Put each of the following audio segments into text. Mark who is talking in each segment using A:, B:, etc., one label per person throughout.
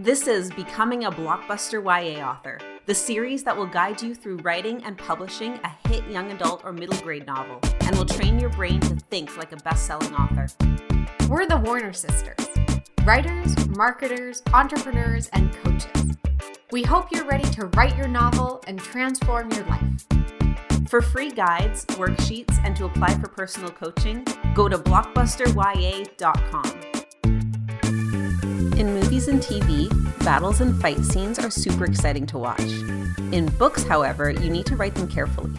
A: This is Becoming a Blockbuster YA Author, the series that will guide you through writing and publishing a hit young adult or middle grade novel and will train your brain to think like a best selling author.
B: We're the Warner Sisters writers, marketers, entrepreneurs, and coaches. We hope you're ready to write your novel and transform your life.
A: For free guides, worksheets, and to apply for personal coaching, go to blockbusterya.com. Movies and TV, battles and fight scenes are super exciting to watch. In books, however, you need to write them carefully.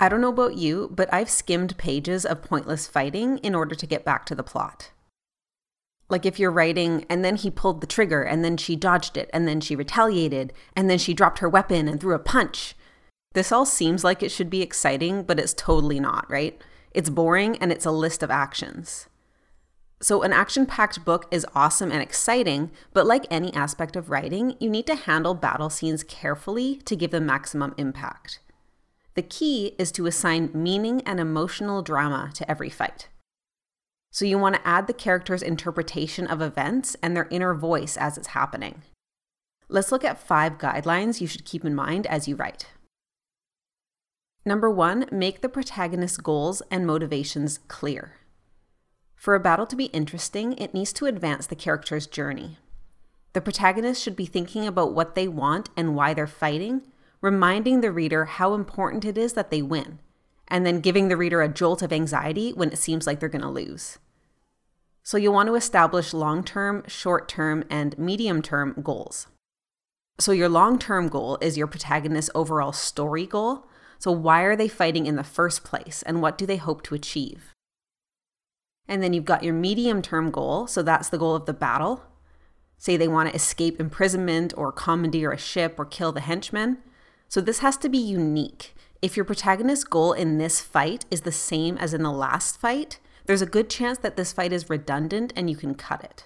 A: I don't know about you, but I've skimmed pages of pointless fighting in order to get back to the plot. Like if you're writing, and then he pulled the trigger, and then she dodged it, and then she retaliated, and then she dropped her weapon and threw a punch. This all seems like it should be exciting, but it's totally not, right? It's boring and it's a list of actions. So, an action packed book is awesome and exciting, but like any aspect of writing, you need to handle battle scenes carefully to give them maximum impact. The key is to assign meaning and emotional drama to every fight. So, you want to add the character's interpretation of events and their inner voice as it's happening. Let's look at five guidelines you should keep in mind as you write. Number one, make the protagonist's goals and motivations clear. For a battle to be interesting, it needs to advance the character's journey. The protagonist should be thinking about what they want and why they're fighting, reminding the reader how important it is that they win, and then giving the reader a jolt of anxiety when it seems like they're going to lose. So you'll want to establish long term, short term, and medium term goals. So, your long term goal is your protagonist's overall story goal. So, why are they fighting in the first place, and what do they hope to achieve? And then you've got your medium term goal. So that's the goal of the battle. Say they want to escape imprisonment or commandeer a ship or kill the henchmen. So this has to be unique. If your protagonist's goal in this fight is the same as in the last fight, there's a good chance that this fight is redundant and you can cut it.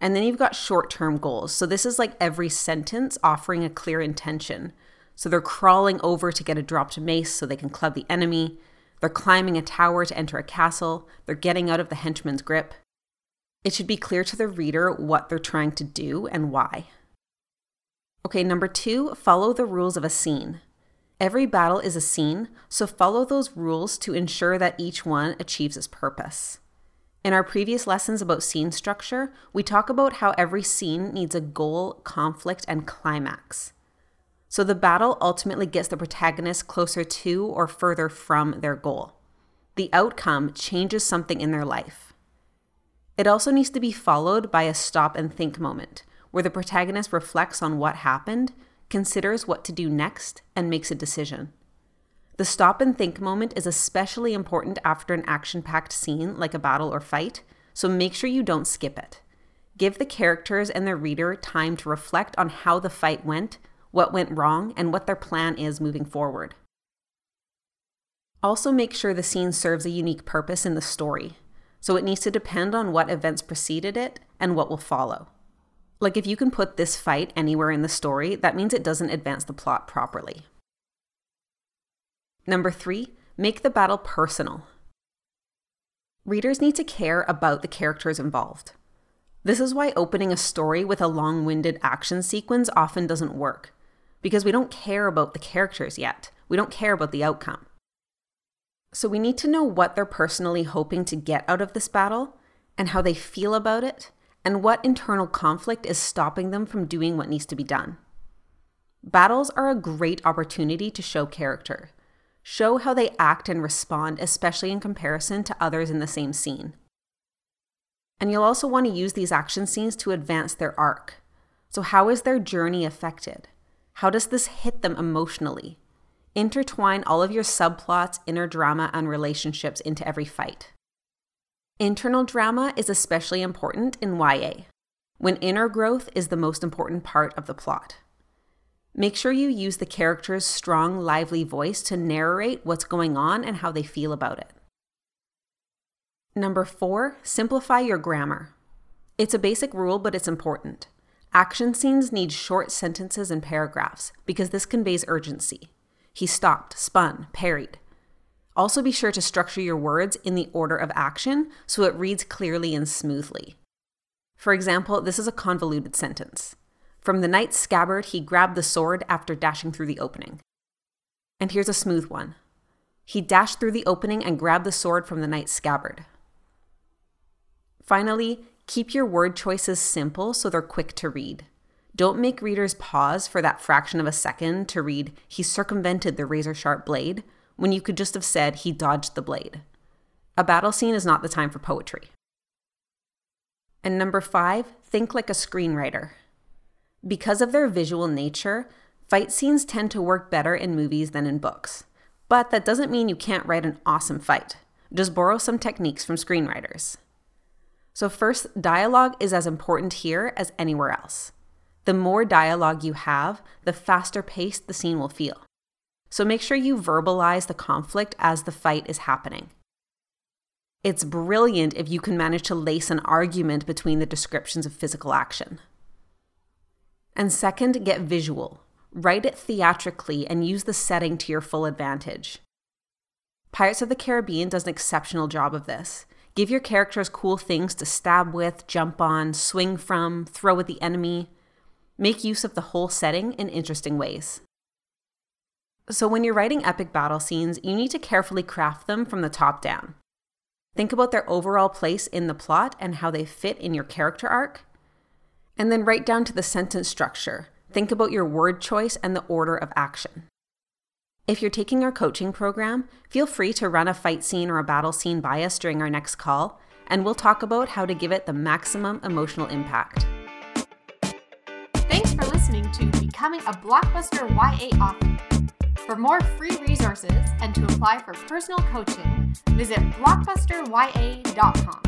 A: And then you've got short term goals. So this is like every sentence offering a clear intention. So they're crawling over to get a dropped mace so they can club the enemy. They're climbing a tower to enter a castle. They're getting out of the henchman's grip. It should be clear to the reader what they're trying to do and why. Okay, number two, follow the rules of a scene. Every battle is a scene, so follow those rules to ensure that each one achieves its purpose. In our previous lessons about scene structure, we talk about how every scene needs a goal, conflict, and climax. So the battle ultimately gets the protagonist closer to or further from their goal. The outcome changes something in their life. It also needs to be followed by a stop and think moment, where the protagonist reflects on what happened, considers what to do next, and makes a decision. The stop and think moment is especially important after an action packed scene like a battle or fight, so make sure you don't skip it. Give the characters and the reader time to reflect on how the fight went what went wrong, and what their plan is moving forward. Also, make sure the scene serves a unique purpose in the story, so it needs to depend on what events preceded it and what will follow. Like, if you can put this fight anywhere in the story, that means it doesn't advance the plot properly. Number three, make the battle personal. Readers need to care about the characters involved. This is why opening a story with a long winded action sequence often doesn't work because we don't care about the characters yet. We don't care about the outcome. So we need to know what they're personally hoping to get out of this battle and how they feel about it and what internal conflict is stopping them from doing what needs to be done. Battles are a great opportunity to show character. Show how they act and respond, especially in comparison to others in the same scene. And you'll also want to use these action scenes to advance their arc. So, how is their journey affected? How does this hit them emotionally? Intertwine all of your subplots, inner drama, and relationships into every fight. Internal drama is especially important in YA, when inner growth is the most important part of the plot. Make sure you use the character's strong, lively voice to narrate what's going on and how they feel about it. Number four, simplify your grammar. It's a basic rule, but it's important. Action scenes need short sentences and paragraphs because this conveys urgency. He stopped, spun, parried. Also, be sure to structure your words in the order of action so it reads clearly and smoothly. For example, this is a convoluted sentence. From the knight's scabbard, he grabbed the sword after dashing through the opening. And here's a smooth one. He dashed through the opening and grabbed the sword from the knight's scabbard. Finally, keep your word choices simple so they're quick to read. Don't make readers pause for that fraction of a second to read, he circumvented the razor sharp blade, when you could just have said, he dodged the blade. A battle scene is not the time for poetry. And number five, think like a screenwriter. Because of their visual nature, fight scenes tend to work better in movies than in books. But that doesn't mean you can't write an awesome fight. Just borrow some techniques from screenwriters. So, first, dialogue is as important here as anywhere else. The more dialogue you have, the faster paced the scene will feel. So, make sure you verbalize the conflict as the fight is happening. It's brilliant if you can manage to lace an argument between the descriptions of physical action. And second, get visual. Write it theatrically and use the setting to your full advantage. Pirates of the Caribbean does an exceptional job of this. Give your characters cool things to stab with, jump on, swing from, throw at the enemy. Make use of the whole setting in interesting ways. So, when you're writing epic battle scenes, you need to carefully craft them from the top down. Think about their overall place in the plot and how they fit in your character arc. And then write down to the sentence structure. Think about your word choice and the order of action. If you're taking our coaching program, feel free to run a fight scene or a battle scene by us during our next call, and we'll talk about how to give it the maximum emotional impact.
B: Thanks for listening to Becoming a Blockbuster YA Author. For more free resources and to apply for personal coaching, visit blockbusterya.com.